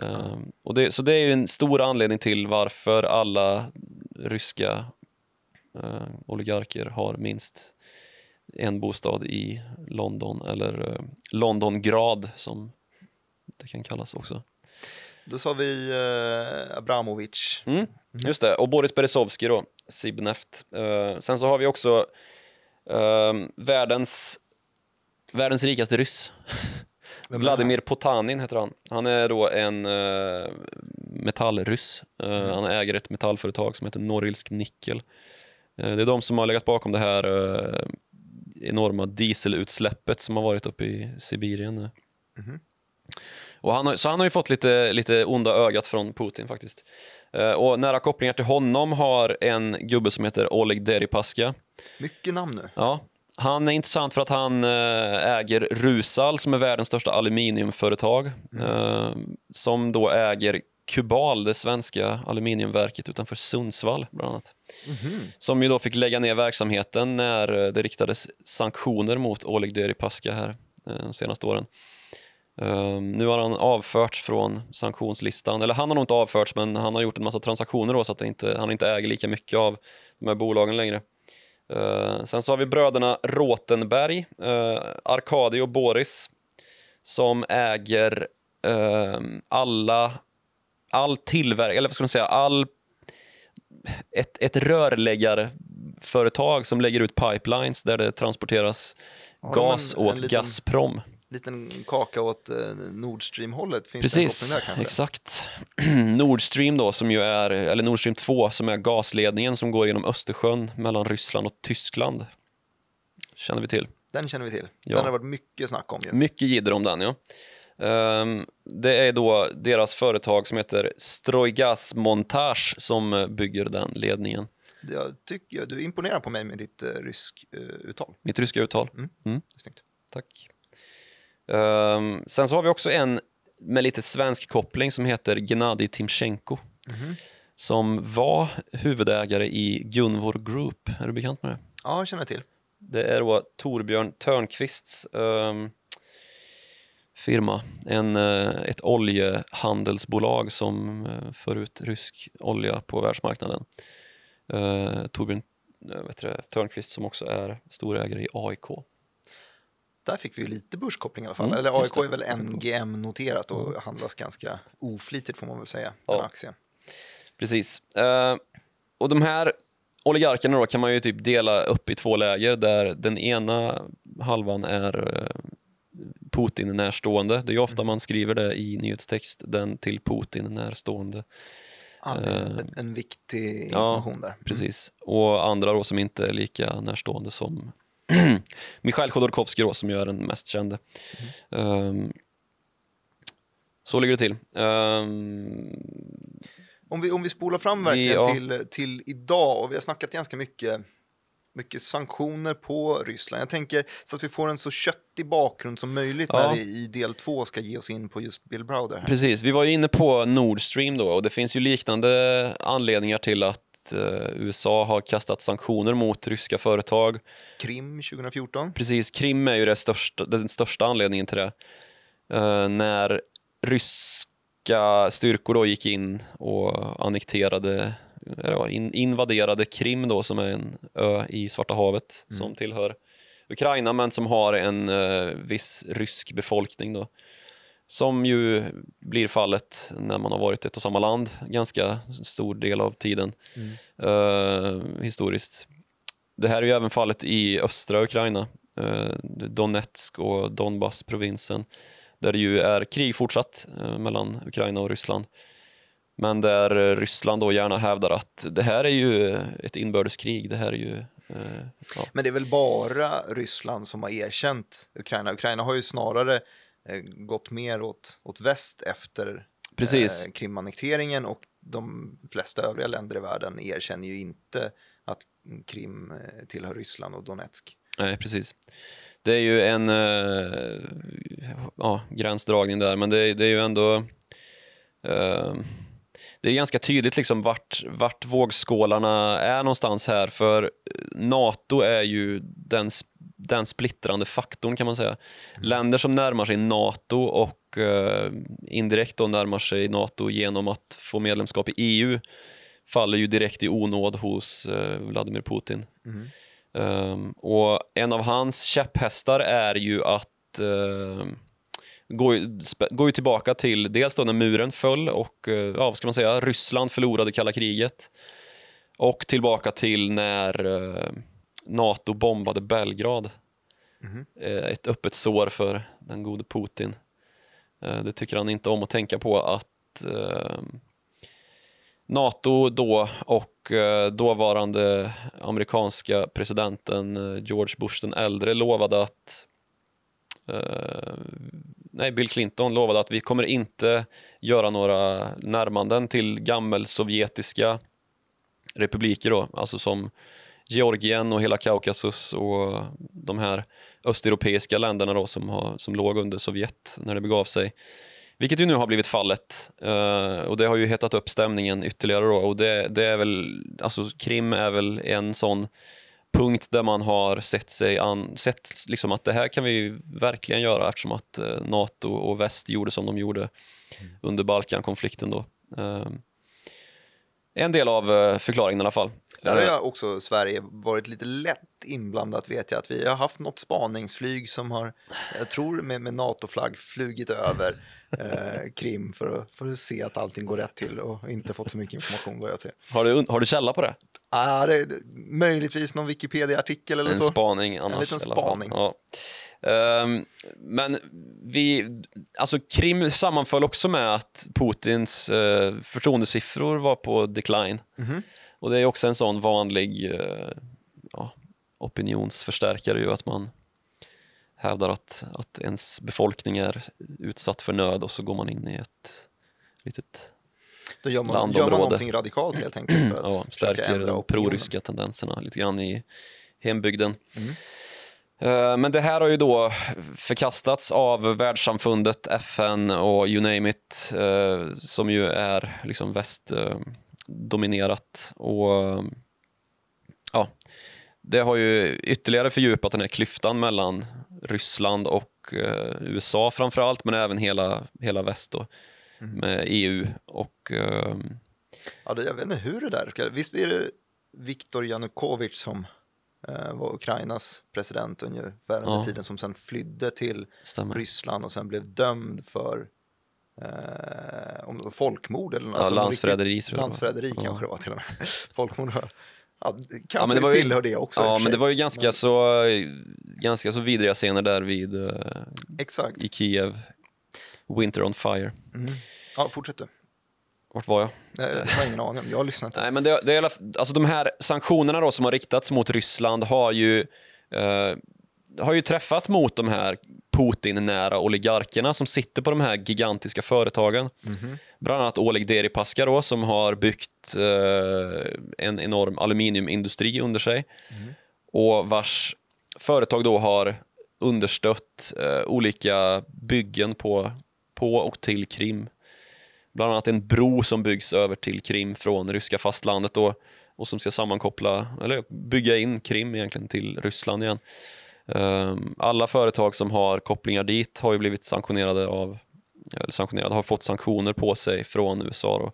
Eh, och det, så det är ju en stor anledning till varför alla ryska eh, oligarker har minst en bostad i London, eller eh, Londongrad som det kan kallas också. Då sa vi eh, Abramovic. Mm, just det, och Boris Berezovsky då, Sibneft. Eh, sen så har vi också världens, världens rikaste ryss. Vladimir Potanin heter han. Han är då en uh, metallryss. Eh, Han äger ett metallföretag som heter Norilsk Nickel. Eh, det är de som har legat bakom det här eh, enorma dieselutsläppet som har varit uppe i Sibirien nu. Och han har, så han har ju fått lite, lite onda ögat från Putin faktiskt. Och nära kopplingar till honom har en gubbe som heter Oleg Deripaska. Mycket namn nu. Ja, han är intressant för att han eh, äger Rusal som är världens största aluminiumföretag. Eh, som då äger Kubal, det svenska aluminiumverket utanför Sundsvall bland annat. Som ju då fick lägga ner verksamheten när eh, det riktades sanktioner mot Oleg Deripaska här de senaste åren. Um, nu har han avförts från sanktionslistan, eller han har nog inte avförts men han har gjort en massa transaktioner då så att inte, han inte äger lika mycket av de här bolagen längre. Uh, sen så har vi bröderna Rotenberg, uh, Arkadi och Boris som äger ehm, alla, all tillverkning, eller vad ska man säga, all ett, ett rörläggarföretag som lägger ut pipelines där det transporteras Har gas en- en åt liten- Gazprom. Liten kaka åt eh, Nord Stream-hållet. Finns det en Precis, koppling där kanske? exakt. Nord Stream då, som ju är, eller Nord Stream 2, som är gasledningen som går genom Östersjön mellan Ryssland och Tyskland. Känner vi till. Den känner vi till. Ja. Den har varit mycket snack om ju. Mycket jidder om den, ja. Ehm, det är då deras företag som heter Strojgas Montage som bygger den ledningen. Jag tycker, du imponerar på mig med ditt uh, rysk uh, uttal. Mitt ryska uttal. Mm. Mm. Snyggt. Tack. Um, sen så har vi också en med lite svensk koppling som heter Gennadij Timchenko. Mm. Som var huvudägare i Gunvor Group. Är du bekant med det? Ja, jag känner till. Det är då Torbjörn Törnqvists um, firma. En, uh, ett oljehandelsbolag som uh, för ut rysk olja på världsmarknaden. Uh, Torbjörn vet du, Törnqvist som också är storägare i AIK. Där fick vi lite börskoppling i alla fall. Mm, Eller AIK är väl NGM-noterat och mm. handlas ganska oflitigt får man väl säga, ja. den aktien. Precis. Uh, och de här oligarkerna då kan man ju typ dela upp i två läger där den ena halvan är uh, Putin närstående. Det är ju ofta mm. man skriver det i nyhetstext, den till Putin närstående. Ja, en, uh, en viktig information ja, där. Mm. Precis. Och andra då som inte är lika närstående som Mikhail Chodorkovskij då, som gör den mest kände. Mm. Um, så ligger det till. Um, om, vi, om vi spolar fram verkligen vi, ja. till, till idag och vi har snackat ganska mycket mycket sanktioner på Ryssland. Jag tänker så att vi får en så köttig bakgrund som möjligt ja. när vi i del två ska ge oss in på just Bill Browder. Här. Precis, vi var ju inne på Nord Stream då och det finns ju liknande anledningar till att eh, USA har kastat sanktioner mot ryska företag. Krim 2014. Precis, Krim är ju det största, den största anledningen till det. Eh, när ryska styrkor då gick in och annekterade, eller in, invaderade Krim då som är en ö i Svarta havet mm. som tillhör Ukraina men som har en eh, viss rysk befolkning då. Som ju blir fallet när man har varit ett och samma land ganska stor del av tiden mm. uh, historiskt. Det här är ju även fallet i östra Ukraina, uh, Donetsk och Donbass-provinsen där det ju är krig fortsatt uh, mellan Ukraina och Ryssland. Men där Ryssland då gärna hävdar att det här är ju ett inbördeskrig, det här är ju Ja. Men det är väl bara Ryssland som har erkänt Ukraina. Ukraina har ju snarare Eh, gått mer åt, åt väst efter Precis. Eh, Krimannekteringen och de flesta övriga länder i världen erkänner ju inte att Krim eh, tillhör Ryssland och Donetsk. Nej, precis. Det är ju en eh, ja, gränsdragning där, men det, det är ju ändå eh, det är ganska tydligt liksom vart, vart vågskålarna är någonstans här, för NATO är ju den den splittrande faktorn kan man säga. Länder som närmar sig NATO och eh, indirekt då närmar sig NATO genom att få medlemskap i EU faller ju direkt i onåd hos eh, Vladimir Putin. Mm. Um, och en av hans käpphästar är ju att uh, gå, gå tillbaka till dels då när muren föll och uh, ja, vad ska man säga, Ryssland förlorade kalla kriget och tillbaka till när uh, NATO bombade Belgrad. Mm. Ett öppet sår för den gode Putin. Eh, det tycker han inte om att tänka på att eh, NATO då och dåvarande amerikanska presidenten George Bush den äldre lovade att nej, Bill Clinton lovade att vi kommer inte göra några närmanden till gammelsovjetiska republiker då, alltså som Georgien och hela Kaukasus och de här östeuropeiska länderna då som, har, som låg under Sovjet när det begav sig. Vilket ju nu har blivit fallet uh, och det har ju hettat upp stämningen ytterligare då och det, det är väl, alltså Krim är väl en sån punkt där man har sett sig an, sett liksom att det här kan vi verkligen göra eftersom att uh, NATO och väst gjorde som de gjorde mm. under Balkankonflikten då. Uh, en del av förklaringen i alla fall. Där har jag också Sverige varit lite lätt inblandat vet jag att vi har haft något spaningsflyg som har, jag tror med, med NATO-flagg, flugit över eh, Krim för att, för att se att allting går rätt till och inte fått så mycket information vad jag ser. Har du, har du källa på det? Ah, det, möjligtvis någon Wikipedia-artikel eller en så. Spaning annars, en liten spaning. Ja. Um, men vi, alltså Krim sammanföll också med att Putins uh, förtroendesiffror var på decline. Mm -hmm. Och det är också en sån vanlig uh, ja, opinionsförstärkare ju att man hävdar att, att ens befolkning är utsatt för nöd och så går man in i ett litet Då gör man, landområde. gör man någonting radikalt helt enkelt för att ja, stärker de proryska tendenserna lite grann i hembygden. Mm. Eh, Men det här har ju då förkastats av världssamfundet, FN och you name it, eh, som ju är liksom västdominerat. Och ja, det har ju ytterligare fördjupat den här klyftan mellan Ryssland och eh, USA framför allt, men även hela, hela väst då, Mm. med EU och eh, Ja, jag vet inte hur det där. Visst är det Viktor Janukovic som eh, var Ukrainas president ungefär under Ja. tiden som sen flydde till stämmer. Ryssland och sen blev dömd för eh, om folkmord eller något. Ja, alltså landsförräderi. Landsförräderi Ja. kanske det var till och med. Folkmord. Ja, kanske Ja, men det var ju- tillhör det också. Ja, men det var ju ganska, så, ganska så vidriga scener där vid eh, Exakt. i Kiev. Winter on fire. Mm. Ja, fortsätt du. Vart var jag? Nej, Jag har ingen aning, jag har lyssnat. Nej, men det, det är, alltså de här sanktionerna då som har riktats mot Ryssland har ju, eh, har ju träffat mot de här Putin-nära oligarkerna som sitter på de här gigantiska företagen. Bland annat Oleg Deripaska då, som har byggt eh, en enorm aluminiumindustri under sig och vars företag då har understött eh, olika byggen på, på och till Krim. Bland annat en bro som byggs över till Krim från ryska fastlandet då, och som ska sammankoppla, eller bygga in Krim egentligen till Ryssland igen. Ehm, Alla företag som har kopplingar dit har ju blivit sanktionerade av, eller sanktionerade, har fått sanktioner på sig från USA. Då.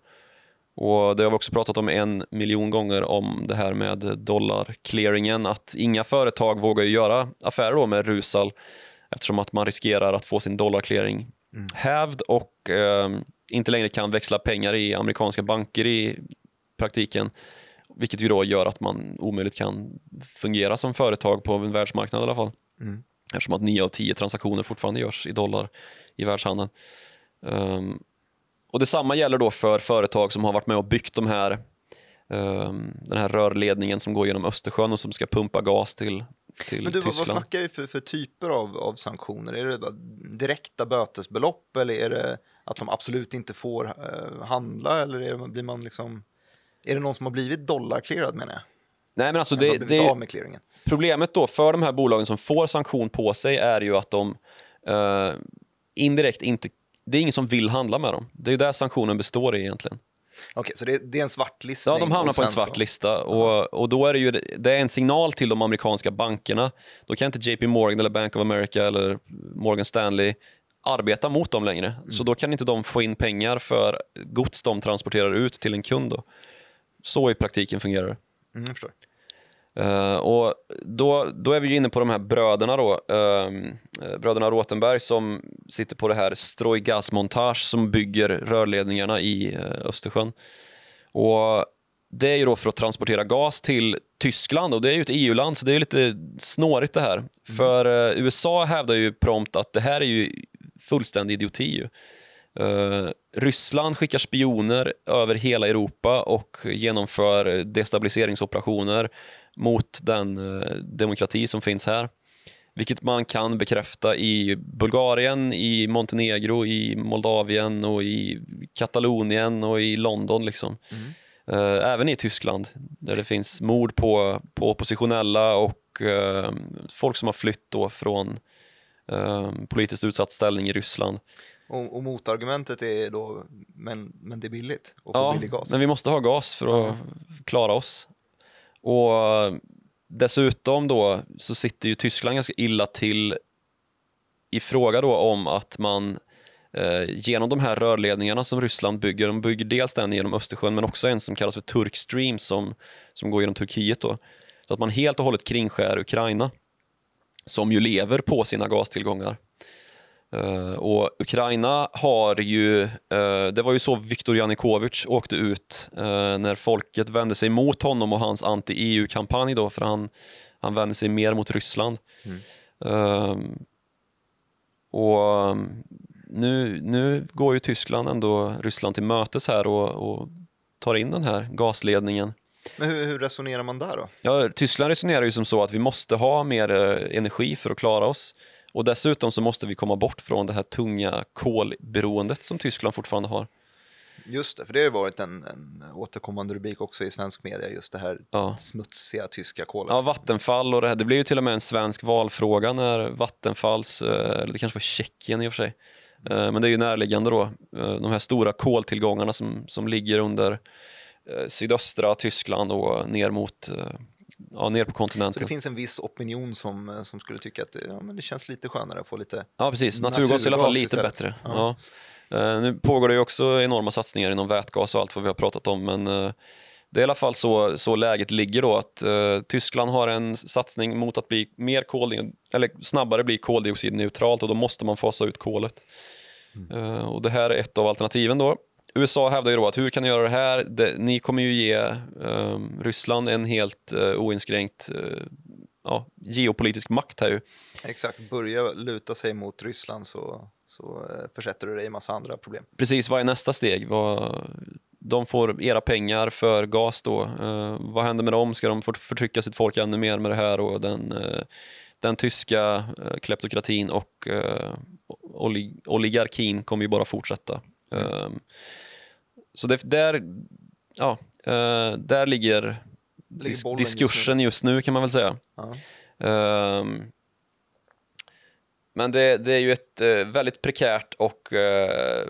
Och det har vi också pratat om en miljon gånger om det här med dollarclearingen, att inga företag vågar göra affärer då med Rusal eftersom att man riskerar att få sin dollarclearing hävd och eh, inte längre kan växla pengar i amerikanska banker i praktiken. Vilket ju då gör att man omöjligt kan fungera som företag på en världsmarknad i alla fall. Mm. Eftersom att 9 av 10 transaktioner fortfarande görs i dollar i världshandeln. Ehm, och Detsamma gäller då för företag som har varit med och byggt de här, ehm, den här rörledningen som går genom Östersjön och som ska pumpa gas till, till Men du, vad, vad Tyskland. snackar vi för, för typer av, av sanktioner? Är det direkta bötesbelopp eller är det att de absolut inte får eh, handla eller det, blir man liksom... Är det någon som har blivit dollarclearad menar jag? Nej, men alltså Det, det, det? Problemet då för de här bolagen som får sanktion på sig är ju att de eh, indirekt inte... Det är ingen som vill handla med dem. Det är där sanktionen består i egentligen. Okej, så det, det är en svartlistning? Ja, de hamnar på en svart lista och, och då är det ju det är en signal till de amerikanska bankerna. Då kan inte JP Morgan eller Bank of America eller Morgan Stanley arbeta mot dem längre. Mm. Så då kan inte de få in pengar för gods de transporterar ut till en kund. Då. Så i praktiken fungerar det. Mm, jag förstår. Eh, och då, då är vi inne på de här bröderna då, eh, bröderna Rotenberg som sitter på det här Strojgasmontage som bygger rörledningarna i uh, Östersjön. Och det är ju då för att transportera gas till Tyskland och det är ju ett EU-land så det är lite snårigt det här. För eh, USA hävdar ju prompt att det här är ju fullständig idioti ju. Eh, Ryssland skickar spioner över hela Europa och genomför destabiliseringsoperationer mot den eh, demokrati som finns här. Vilket man kan bekräfta i Bulgarien, i Montenegro, i Moldavien och i Katalonien och i London. Liksom. Eh, även i Tyskland där det finns mord på, på oppositionella och folk som har flytt då från politiskt utsatt ställning i Ryssland. Och, och motargumentet är då, men, men det är billigt och Ja, billig gas. men vi måste ha gas för att klara oss. Och eh, dessutom då så sitter ju Tyskland ganska illa till i fråga då om att man eh, genom de här rörledningarna som Ryssland bygger, de bygger dels den genom Östersjön men också en som kallas för Turk Stream som, som går genom Turkiet då. Så att man helt och hållet kringskär Ukraina som ju lever på sina gastillgångar. Eh, och Ukraina har ju, eh, det var ju så Viktor Janukovyč åkte ut eh, när folket vände sig mot honom och hans anti-EU-kampanj då, för han, han vände sig mer mot Ryssland. Eh, och um, nu, nu går ju Tyskland ändå Ryssland till mötes här och, och tar in den här gasledningen. Men hur, hur resonerar man där då? Ja, Tyskland resonerar ju som så att vi måste ha mer energi för att klara oss. Och dessutom så måste vi komma bort från det här tunga kolberoendet som Tyskland fortfarande har. Just det, för det har ju varit en, en återkommande rubrik också i svensk media, just det här Ja. smutsiga tyska kolet. Ja, Vattenfall och det här. Det blev ju till och med en svensk valfråga när Vattenfalls, eh, eller det kanske var Tjeckien i och för sig, Eh, men det är ju närliggande då, Eh, de här stora koltillgångarna som, som ligger under sydöstra Tyskland och ner mot, ja, ner på Så kontinenten. det finns en viss opinion som, eh, som skulle tycka att ja, men det känns lite skönare att få lite... Ja, precis. Naturgas är i alla fall Naturgas lite istället. bättre. Ja. Ja. Eh, nu pågår det ju också enorma satsningar inom vätgas och allt vad vi har pratat om, men eh, det är i alla fall så, så läget ligger då att eh, Tyskland har en satsning mot att bli mer koldioxid, eller snabbare bli koldioxidneutralt och då måste man fasa ut kolet. Eh, och det här är ett av alternativen då. USA hävdar ju då att hur kan ni göra det här? Det, ni kommer ju ge eh, Ryssland en helt eh, oinskränkt eh, ja, geopolitisk makt här ju. Exakt, börja luta sig mot Ryssland så, så eh, försätter du dig i massa andra problem. Precis, vad är nästa steg? Vad, de får era pengar för gas då. Eh, vad händer med dem? Ska de förtrycka sitt folk ännu mer med det här? Och den, eh, den tyska eh, kleptokratin och eh, oli, oligarkin kommer ju bara fortsätta. Eh, så det, där, ja, eh, där ligger, ligger dis- bollen just diskursen just nu kan man väl säga. Ja. Ehm, men det, det är ju ett eh, väldigt prekärt och eh,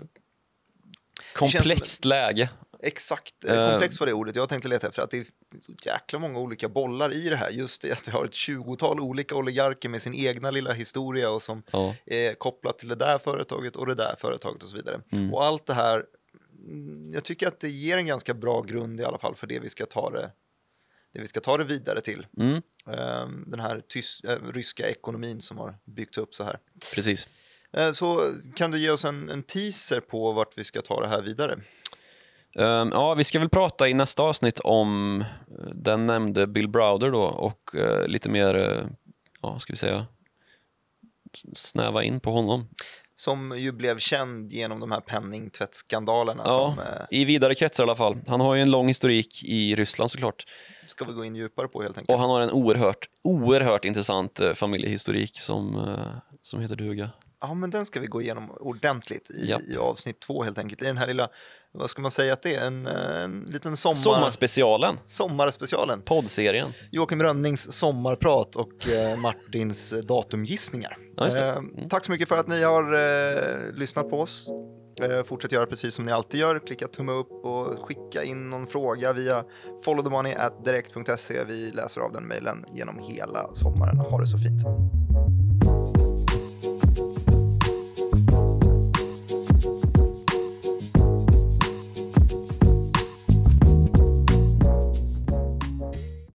komplext läge. Exakt, Eh. eh, komplext var det ordet jag tänkte leta efter. Att det är så jäkla många olika bollar i det här. Just det att det har ett tjugotal olika oligarker med sin egna lilla historia och som Ja. är kopplat till det där företaget och det där företaget och så vidare. Mm. Och allt det här, mm, jag tycker att det ger en ganska bra grund i alla fall för det vi ska ta det, det, vi ska ta det vidare till. Mm, Ehm, Den här tys- eh, ryska ekonomin som har byggts upp så här. precis. Eh, Så kan du ge oss en, en teaser på vart vi ska ta det här vidare? Ehm, ja, vi ska väl prata i nästa avsnitt om eh, den nämnde Bill Browder då och eh, lite mer, eh, ja, ska vi säga, snäva in på honom. Som ju blev känd genom de här penningtvättsskandalerna Ja, som i vidare kretsar i alla fall. Han har ju en lång historik i Ryssland såklart. ska vi gå in djupare på helt enkelt. Och han har en oerhört, oerhört intressant eh, familjehistorik som, som heter duga. Ja, men den ska vi gå igenom ordentligt i, Japp. i avsnitt två helt enkelt. I den här lilla, vad ska man säga att det är, en, eh, en liten sommar, Sommarspecialen, sommarspecialen. poddserien. Joakim Rönnings sommarprat och eh, Martins eh, datumgissningar. Ja, just det. Eh, tack så mycket för att ni har eh, lyssnat på oss. Eh, fortsätt göra precis som ni alltid gör. Klicka tumme upp och skicka in någon fråga via followthemoney at direkt.se. Vi läser av den mejlen genom hela sommaren. Ha det så fint.